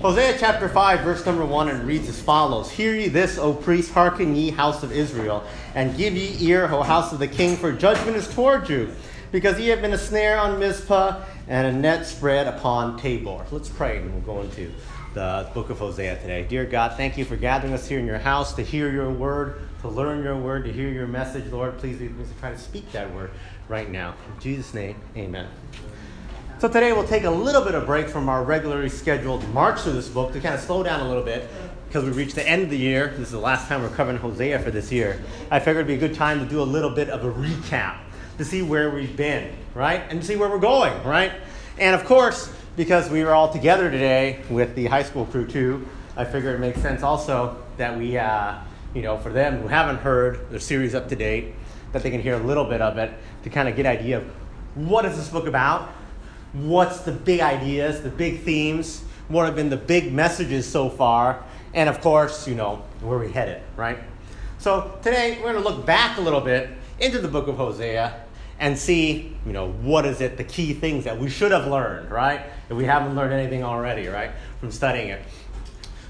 Hosea chapter 5, verse number 1, and reads as follows Hear ye this, O priests, hearken ye, house of Israel, and give ye ear, O house of the king, for judgment is toward you, because ye have been a snare on Mizpah and a net spread upon Tabor. Let's pray, and we'll go into the book of Hosea today. Dear God, thank you for gathering us here in your house to hear your word, to learn your word, to hear your message. Lord, please lead to try to speak that word right now. In Jesus' name, amen. So today we'll take a little bit of a break from our regularly scheduled march through this book to kind of slow down a little bit because we reached the end of the year. This is the last time we're covering Hosea for this year. I figured it'd be a good time to do a little bit of a recap to see where we've been, right? And to see where we're going, right? And of course, because we were all together today with the high school crew too, I figured it makes sense also that we, uh, you know, for them who haven't heard the series up to date, that they can hear a little bit of it to kind of get an idea of what is this book about, what's the big ideas, the big themes, what have been the big messages so far, and of course, you know, where we headed, right? So today we're going to look back a little bit into the book of Hosea and see, you know, what is it, the key things that we should have learned, right? If we haven't learned anything already, right, from studying it.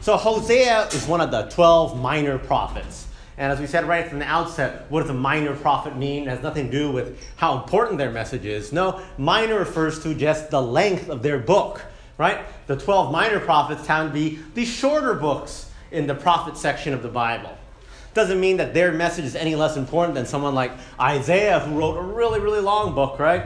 So Hosea is one of the 12 minor prophets. And as we said right from the outset, what does a minor prophet mean? It has nothing to do with how important their message is. No, minor refers to just the length of their book, right? The 12 minor prophets tend to be the shorter books in the prophet section of the Bible. Doesn't mean that their message is any less important than someone like Isaiah, who wrote a really, really long book, right?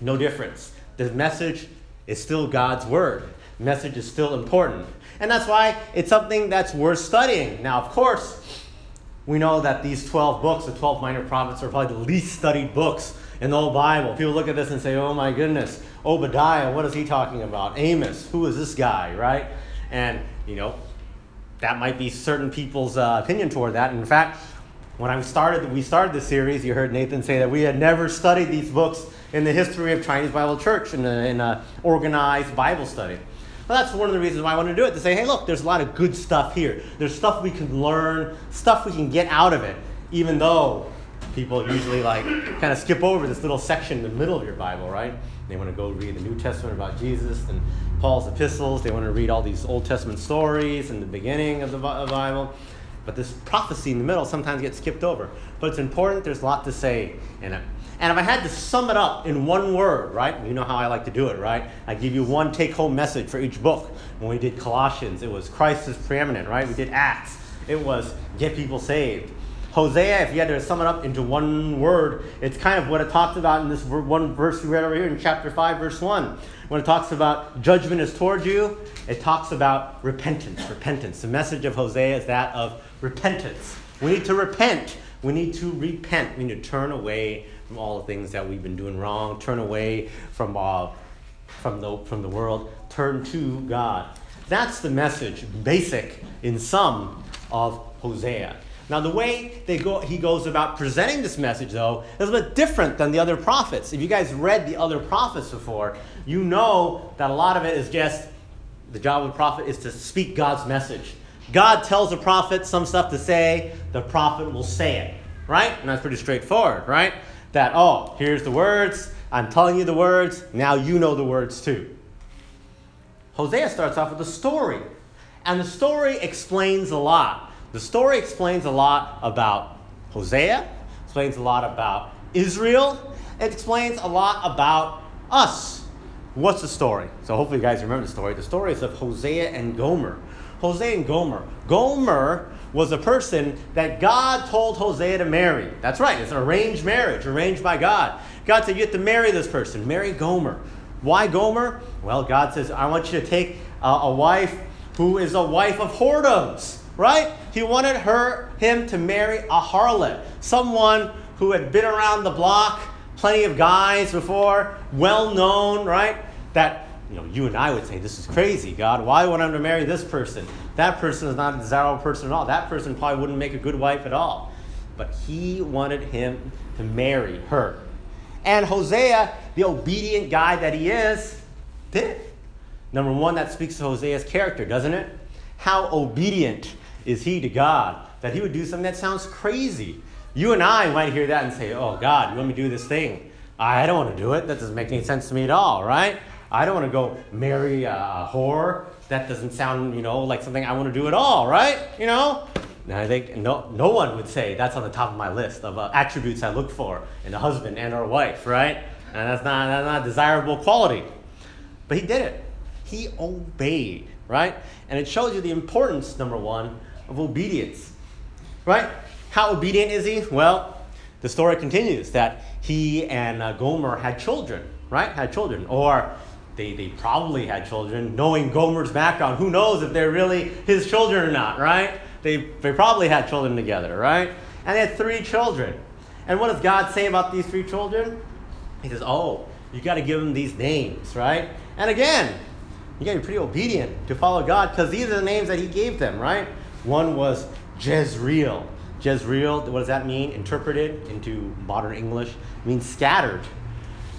No difference. The message is still God's word. Message is still important. And that's why it's something that's worth studying. Now, of course, we know that these 12 books, the 12 minor prophets, are probably the least studied books in the whole Bible. People look at this and say, oh my goodness, Obadiah, what is he talking about? Amos, who is this guy, right? And, you know, that might be certain people's uh, opinion toward that. In fact, when I started, we started the series, you heard Nathan say that we had never studied these books in the history of Chinese Bible Church in an organized Bible study. Well, that's one of the reasons why I want to do it to say, hey, look, there's a lot of good stuff here. There's stuff we can learn, stuff we can get out of it, even though people usually like kind of skip over this little section in the middle of your Bible, right? They want to go read the New Testament about Jesus and Paul's epistles. They want to read all these Old Testament stories in the beginning of the Bible. But this prophecy in the middle sometimes gets skipped over. But it's important, there's a lot to say in it. And if I had to sum it up in one word, right? You know how I like to do it, right? I give you one take home message for each book. When we did Colossians, it was Christ is preeminent, right? We did Acts, it was get people saved. Hosea, if you had to sum it up into one word, it's kind of what it talks about in this one verse we read over here in chapter 5, verse 1. When it talks about judgment is toward you, it talks about repentance. Repentance. The message of Hosea is that of repentance. We need to repent. We need to repent. We need to turn away from all the things that we've been doing wrong, turn away from, uh, from, the, from the world, turn to God. That's the message, basic in some of Hosea. Now, the way they go, he goes about presenting this message, though, is a bit different than the other prophets. If you guys read the other prophets before, you know that a lot of it is just the job of the prophet is to speak God's message. God tells the prophet some stuff to say, the prophet will say it, right? And that's pretty straightforward, right? That, oh, here's the words, I'm telling you the words, now you know the words too. Hosea starts off with a story, and the story explains a lot. The story explains a lot about Hosea, explains a lot about Israel, it explains a lot about us. What's the story? So hopefully you guys remember the story. The story is of Hosea and Gomer. Hosea and Gomer. Gomer was a person that God told Hosea to marry. That's right, it's an arranged marriage, arranged by God. God said, You have to marry this person, marry Gomer. Why Gomer? Well, God says, I want you to take a, a wife who is a wife of whoredoms, right? He wanted her, him to marry a harlot, someone who had been around the block, plenty of guys before, well known, right? That you know, you and I would say, This is crazy, God. Why would I want to marry this person? That person is not a desirable person at all. That person probably wouldn't make a good wife at all. But he wanted him to marry her. And Hosea, the obedient guy that he is, did it. Number one, that speaks to Hosea's character, doesn't it? How obedient is he to God that he would do something that sounds crazy? You and I might hear that and say, Oh, God, you want me to do this thing? I don't want to do it. That doesn't make any sense to me at all, right? I don't want to go marry a whore. That doesn't sound, you know, like something I want to do at all, right? You know? And I think no, no one would say that's on the top of my list of uh, attributes I look for in a husband and or wife, right? And that's not, that's not a desirable quality. But he did it. He obeyed, right? And it shows you the importance, number one, of obedience, right? How obedient is he? Well, the story continues that he and uh, Gomer had children, right? Had children. Or they, they probably had children. Knowing Gomer's background, who knows if they're really his children or not, right? They, they probably had children together, right? And they had three children. And what does God say about these three children? He says, Oh, you got to give them these names, right? And again, you got to be pretty obedient to follow God because these are the names that He gave them, right? One was Jezreel. Jezreel, what does that mean? Interpreted into modern English, means scattered.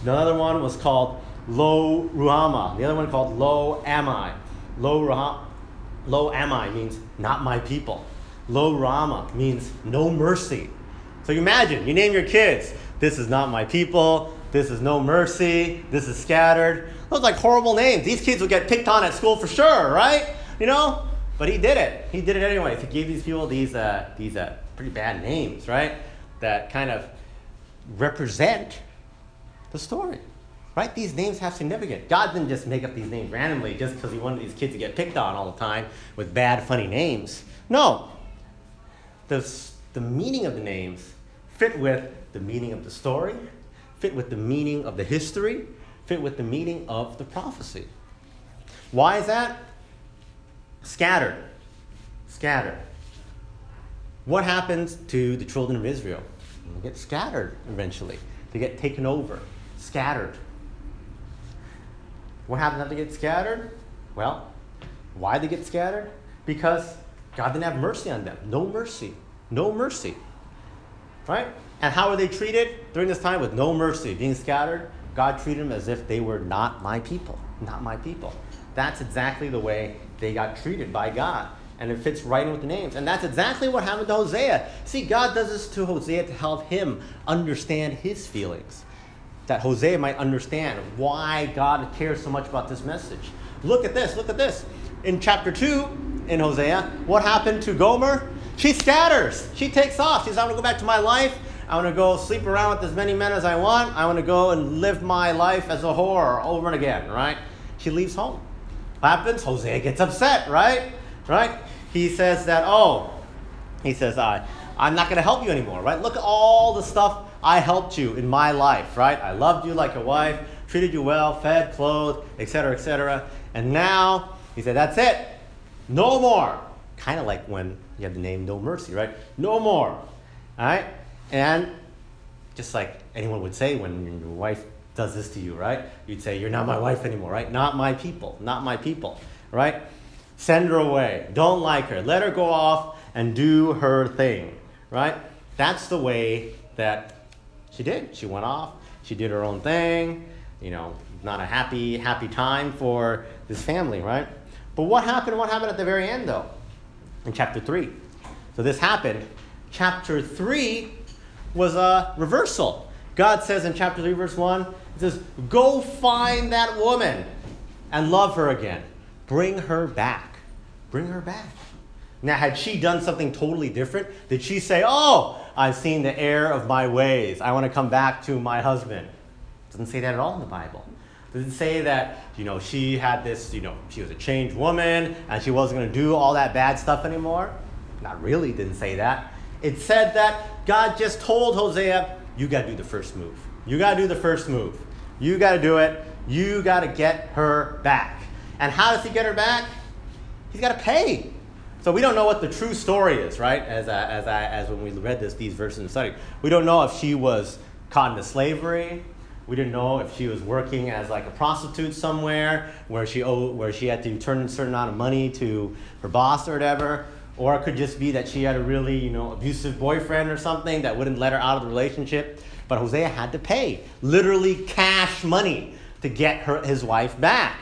The other one was called Lo Ruhamah. The other one called Lo Ammi. Lo Ruhamah. Lo Ammi means not my people. Lo Rama means no mercy. So you imagine, you name your kids, this is not my people, this is no mercy, this is scattered. Those like horrible names. These kids would get picked on at school for sure, right? You know? But he did it. He did it anyways. He gave these people these, uh, these uh, pretty bad names, right? That kind of represent the story. Right? These names have significance. God didn't just make up these names randomly just because he wanted these kids to get picked on all the time with bad, funny names. No. The, the meaning of the names fit with the meaning of the story, fit with the meaning of the history, fit with the meaning of the prophecy. Why is that? Scattered. Scattered. What happens to the children of Israel? They get scattered eventually. They get taken over, scattered. What happened after they get scattered? Well, why they get scattered? Because God didn't have mercy on them. No mercy. No mercy. Right? And how were they treated during this time with no mercy, being scattered? God treated them as if they were not my people. Not my people. That's exactly the way they got treated by God. And it fits right in with the names. And that's exactly what happened to Hosea. See, God does this to Hosea to help him understand his feelings. That Hosea might understand why God cares so much about this message. Look at this, look at this. In chapter 2 in Hosea, what happened to Gomer? She scatters. She takes off. She says, I want to go back to my life. I want to go sleep around with as many men as I want. I want to go and live my life as a whore over and again, right? She leaves home. What happens? Hosea gets upset, right? Right? He says that, oh, he says, I, I'm not going to help you anymore, right? Look at all the stuff I helped you in my life, right? I loved you like a wife, treated you well, fed, clothed, etc., etc. And now, he said, that's it. No more. Kind of like when you have the name No Mercy, right? No more. All right? And just like anyone would say when your wife does this to you, right? You'd say, You're not my wife anymore, right? Not my people, not my people, right? Send her away. Don't like her. Let her go off and do her thing, right? That's the way that she did. She went off. She did her own thing. You know, not a happy, happy time for this family, right? But what happened? What happened at the very end, though? In chapter 3. So this happened. Chapter 3 was a reversal. God says in chapter 3, verse 1, It says, Go find that woman and love her again. Bring her back. Bring her back. Now, had she done something totally different, did she say, Oh, I've seen the error of my ways. I want to come back to my husband? Doesn't say that at all in the Bible. Doesn't say that, you know, she had this, you know, she was a changed woman and she wasn't going to do all that bad stuff anymore. Not really, didn't say that. It said that God just told Hosea, you got to do the first move. You got to do the first move. You got to do it. You got to get her back. And how does he get her back? He's got to pay. So we don't know what the true story is, right? As, I, as, I, as when we read this, these verses in the study. We don't know if she was caught into slavery. We didn't know if she was working as like a prostitute somewhere where she, owed, where she had to turn a certain amount of money to her boss or whatever. Or it could just be that she had a really, you know, abusive boyfriend or something that wouldn't let her out of the relationship. But Hosea had to pay, literally cash money, to get her, his wife back.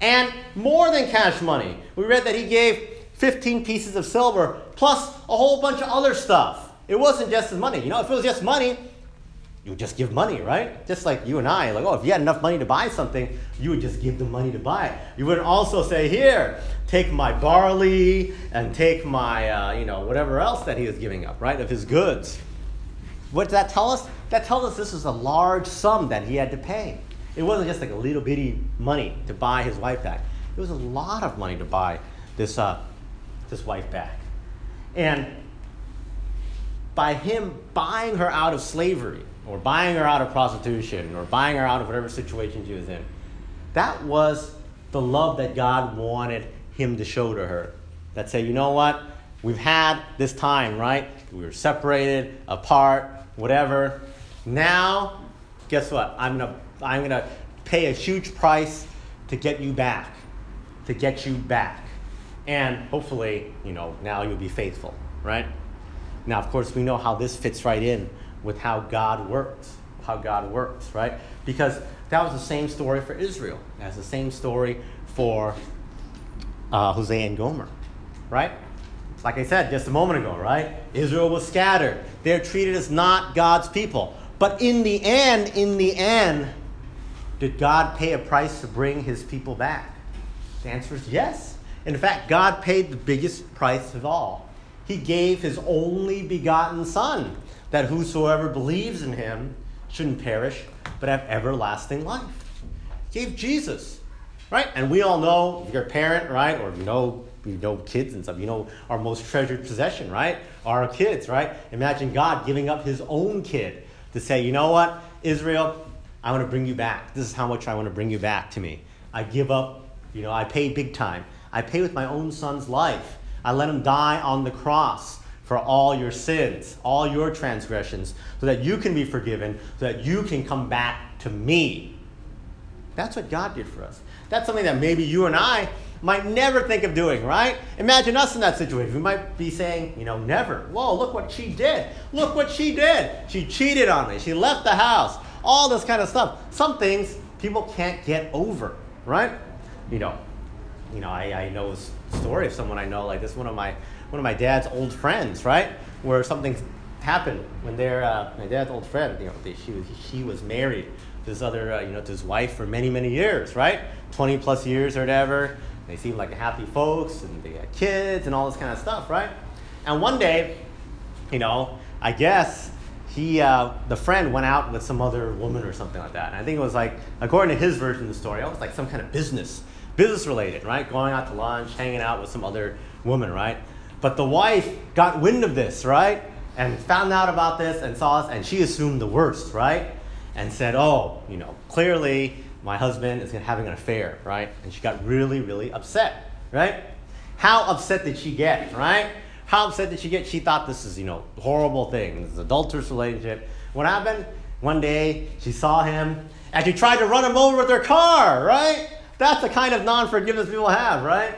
And more than cash money. We read that he gave 15 pieces of silver plus a whole bunch of other stuff. It wasn't just his money. You know, if it was just money, you would just give money, right? Just like you and I, like, oh, if you had enough money to buy something, you would just give the money to buy it. You wouldn't also say, here, take my barley and take my, uh, you know, whatever else that he was giving up, right, of his goods. What does that tell us? That tells us this was a large sum that he had to pay. It wasn't just like a little bitty money to buy his wife back. It was a lot of money to buy this, uh, this wife back. And by him buying her out of slavery, or buying her out of prostitution, or buying her out of whatever situation she was in, that was the love that God wanted him to show to her. That say, you know what? We've had this time, right? We were separated, apart, whatever. Now, guess what? I'm gonna I'm gonna pay a huge price to get you back. To get you back. And hopefully, you know, now you'll be faithful, right? Now, of course, we know how this fits right in with how God works, how God works, right? Because that was the same story for Israel. That's the same story for uh, Hosea and Gomer, right? Like I said just a moment ago, right? Israel was scattered. They're treated as not God's people. But in the end, in the end, did God pay a price to bring his people back? The answer is yes. In fact, God paid the biggest price of all. He gave his only begotten Son, that whosoever believes in him shouldn't perish, but have everlasting life. He gave Jesus, right? And we all know, if you're a parent, right, or you know, you know kids and stuff, you know our most treasured possession, right? Our kids, right? Imagine God giving up his own kid to say, you know what, Israel, I want to bring you back. This is how much I want to bring you back to me. I give up, you know, I pay big time. I pay with my own son's life. I let him die on the cross for all your sins, all your transgressions, so that you can be forgiven, so that you can come back to me. That's what God did for us. That's something that maybe you and I might never think of doing, right? Imagine us in that situation. We might be saying, you know, never. Whoa, look what she did. Look what she did. She cheated on me. She left the house. All this kind of stuff. Some things people can't get over, right? You know, you know, I, I know a story of someone I know like this. One of my one of my dad's old friends, right? Where something happened when they're uh, my dad's old friend. You know, they, she was she was married to this other uh, you know to his wife for many many years, right? Twenty plus years or whatever. They seemed like happy folks, and they had kids and all this kind of stuff, right? And one day, you know, I guess he, uh, the friend went out with some other woman or something like that. And I think it was like, according to his version of the story, it was like some kind of business, business related, right? Going out to lunch, hanging out with some other woman, right? But the wife got wind of this, right? And found out about this and saw us, and she assumed the worst, right? And said, oh, you know, clearly my husband is having an affair, right? And she got really, really upset, right? How upset did she get, right? How upset did she get? She thought this is, you know, horrible thing, this is adulterous relationship. What happened? One day she saw him and she tried to run him over with her car, right? That's the kind of non-forgiveness people have, right?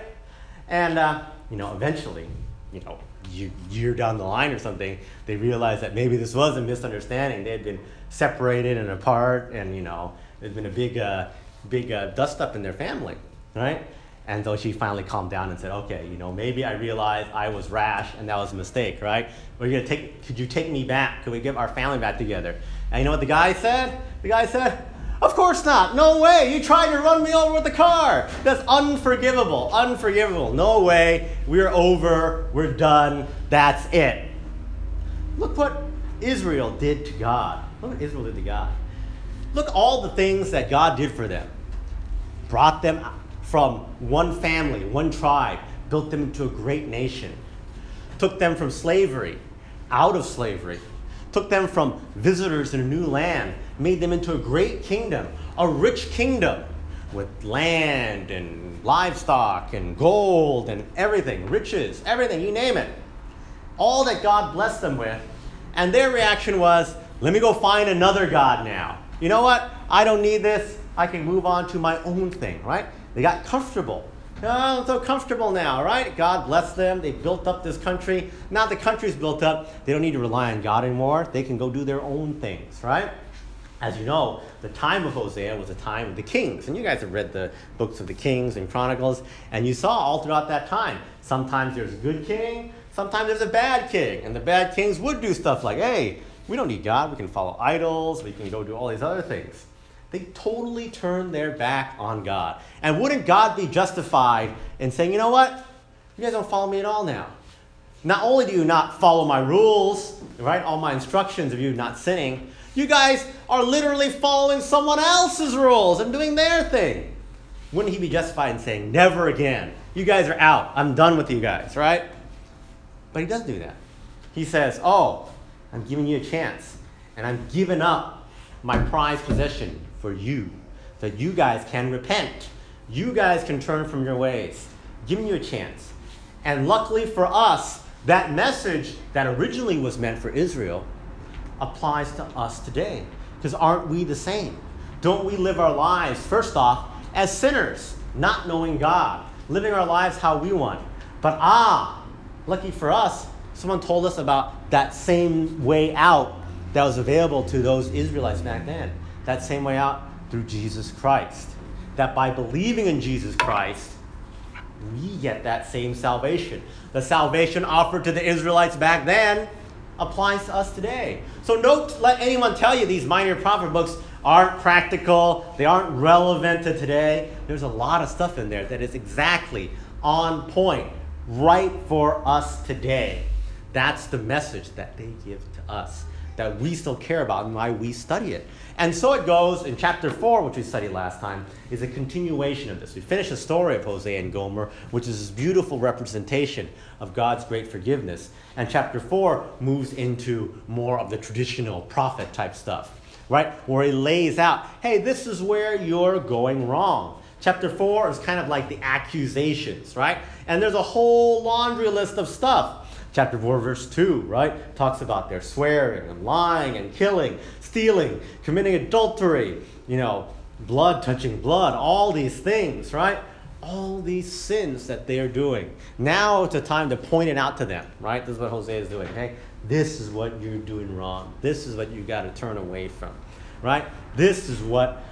And uh, you know, eventually, you know, a year down the line or something, they realize that maybe this was a misunderstanding. They had been separated and apart, and you know, there's been a big, uh, big uh, dust up in their family, right? And so she finally calmed down and said, okay, you know, maybe I realized I was rash and that was a mistake, right? We're gonna take, could you take me back? Could we get our family back together? And you know what the guy said? The guy said, of course not. No way. You tried to run me over with a car. That's unforgivable. Unforgivable. No way. We're over. We're done. That's it. Look what Israel did to God. Look what Israel did to God. Look all the things that God did for them. Brought them from one family, one tribe, built them into a great nation. Took them from slavery, out of slavery. Took them from visitors in a new land, made them into a great kingdom, a rich kingdom with land and livestock and gold and everything, riches, everything, you name it. All that God blessed them with. And their reaction was, let me go find another God now you know what? I don't need this. I can move on to my own thing, right? They got comfortable. Oh, I'm so comfortable now, right? God bless them. They built up this country. Now the country's built up. They don't need to rely on God anymore. They can go do their own things, right? As you know, the time of Hosea was a time of the kings. And you guys have read the books of the kings and chronicles. And you saw all throughout that time. Sometimes there's a good king, sometimes there's a bad king. And the bad kings would do stuff like, hey, We don't need God. We can follow idols. We can go do all these other things. They totally turned their back on God. And wouldn't God be justified in saying, you know what? You guys don't follow me at all now. Not only do you not follow my rules, right, all my instructions of you not sinning, you guys are literally following someone else's rules and doing their thing. Wouldn't he be justified in saying, never again? You guys are out. I'm done with you guys, right? But he doesn't do that. He says, oh, I'm giving you a chance, and I'm giving up my prized possession for you, that you guys can repent. You guys can turn from your ways. Giving you a chance. And luckily for us, that message that originally was meant for Israel applies to us today. Because aren't we the same? Don't we live our lives, first off, as sinners, not knowing God, living our lives how we want? But ah, lucky for us, someone told us about that same way out that was available to those Israelites back then. That same way out through Jesus Christ. That by believing in Jesus Christ, we get that same salvation. The salvation offered to the Israelites back then applies to us today. So don't let anyone tell you these minor prophet books aren't practical, they aren't relevant to today. There's a lot of stuff in there that is exactly on point, right for us today. That's the message that they give to us that we still care about and why we study it. And so it goes in chapter 4, which we studied last time, is a continuation of this. We finish the story of Hosea and Gomer, which is this beautiful representation of God's great forgiveness. And chapter 4 moves into more of the traditional prophet type stuff, right? Where he lays out, hey, this is where you're going wrong. Chapter 4 is kind of like the accusations, right? And there's a whole laundry list of stuff. Chapter 4, verse 2, right? Talks about their swearing and lying and killing, stealing, committing adultery, you know, blood touching blood, all these things, right? All these sins that they are doing. Now it's a time to point it out to them, right? This is what Hosea is doing, okay? This is what you're doing wrong. This is what you got to turn away from, right? This is what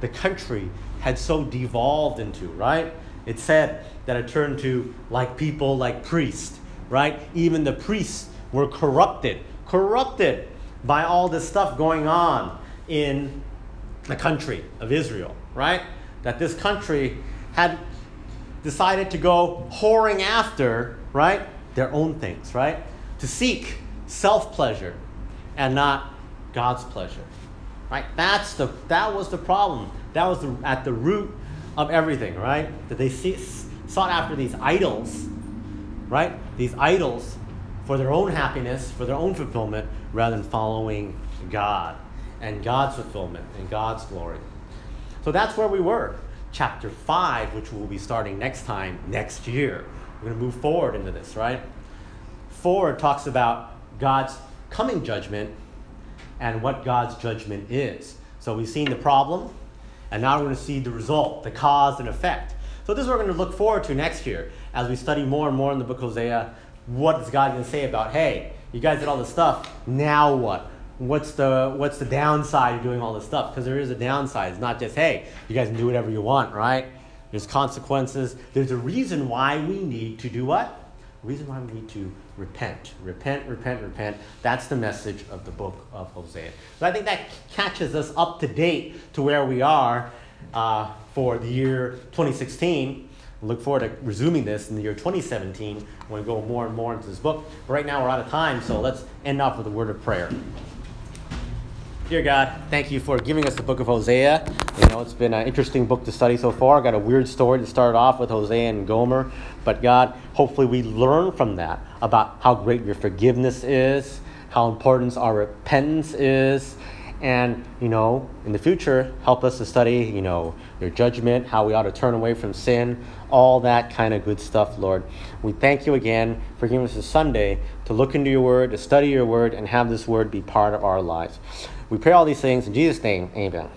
the country had so devolved into, right? It said that it turned to like people like priests right? Even the priests were corrupted, corrupted by all this stuff going on in the country of Israel, right? That this country had decided to go whoring after, right? Their own things, right? To seek self pleasure and not God's pleasure, right? That's the, that was the problem. That was the, at the root of everything, right? That they see, sought after these idols right? These idols for their own happiness, for their own fulfillment, rather than following God and God's fulfillment and God's glory. So that's where we were. Chapter 5, which we'll be starting next time, next year. We're going to move forward into this, right? 4 talks about God's coming judgment and what God's judgment is. So we've seen the problem, and now we're going to see the result, the cause and effect. So this is what we're going to look forward to next year as we study more and more in the book of Hosea. What is God going to say about, hey, you guys did all this stuff, now what? What's the, what's the downside of doing all this stuff? Because there is a downside. It's not just, hey, you guys can do whatever you want, right? There's consequences. There's a reason why we need to do what? A reason why we need to repent. Repent, repent, repent. That's the message of the book of Hosea. So I think that catches us up to date to where we are uh, for the year 2016. look forward to resuming this in the year 2017 when we go more and more into this book. But right now we're out of time, so let's end off with a word of prayer. Dear God, thank you for giving us the book of Hosea. You know, it's been an interesting book to study so far. Got a weird story to start off with Hosea and Gomer. But God, hopefully we learn from that about how great your forgiveness is, how important our repentance is, and you know in the future help us to study you know your judgment how we ought to turn away from sin all that kind of good stuff lord. We thank you again for giving us a sunday to look into your word to study your word and have this word be part of our lives. We pray all these things in jesus name amen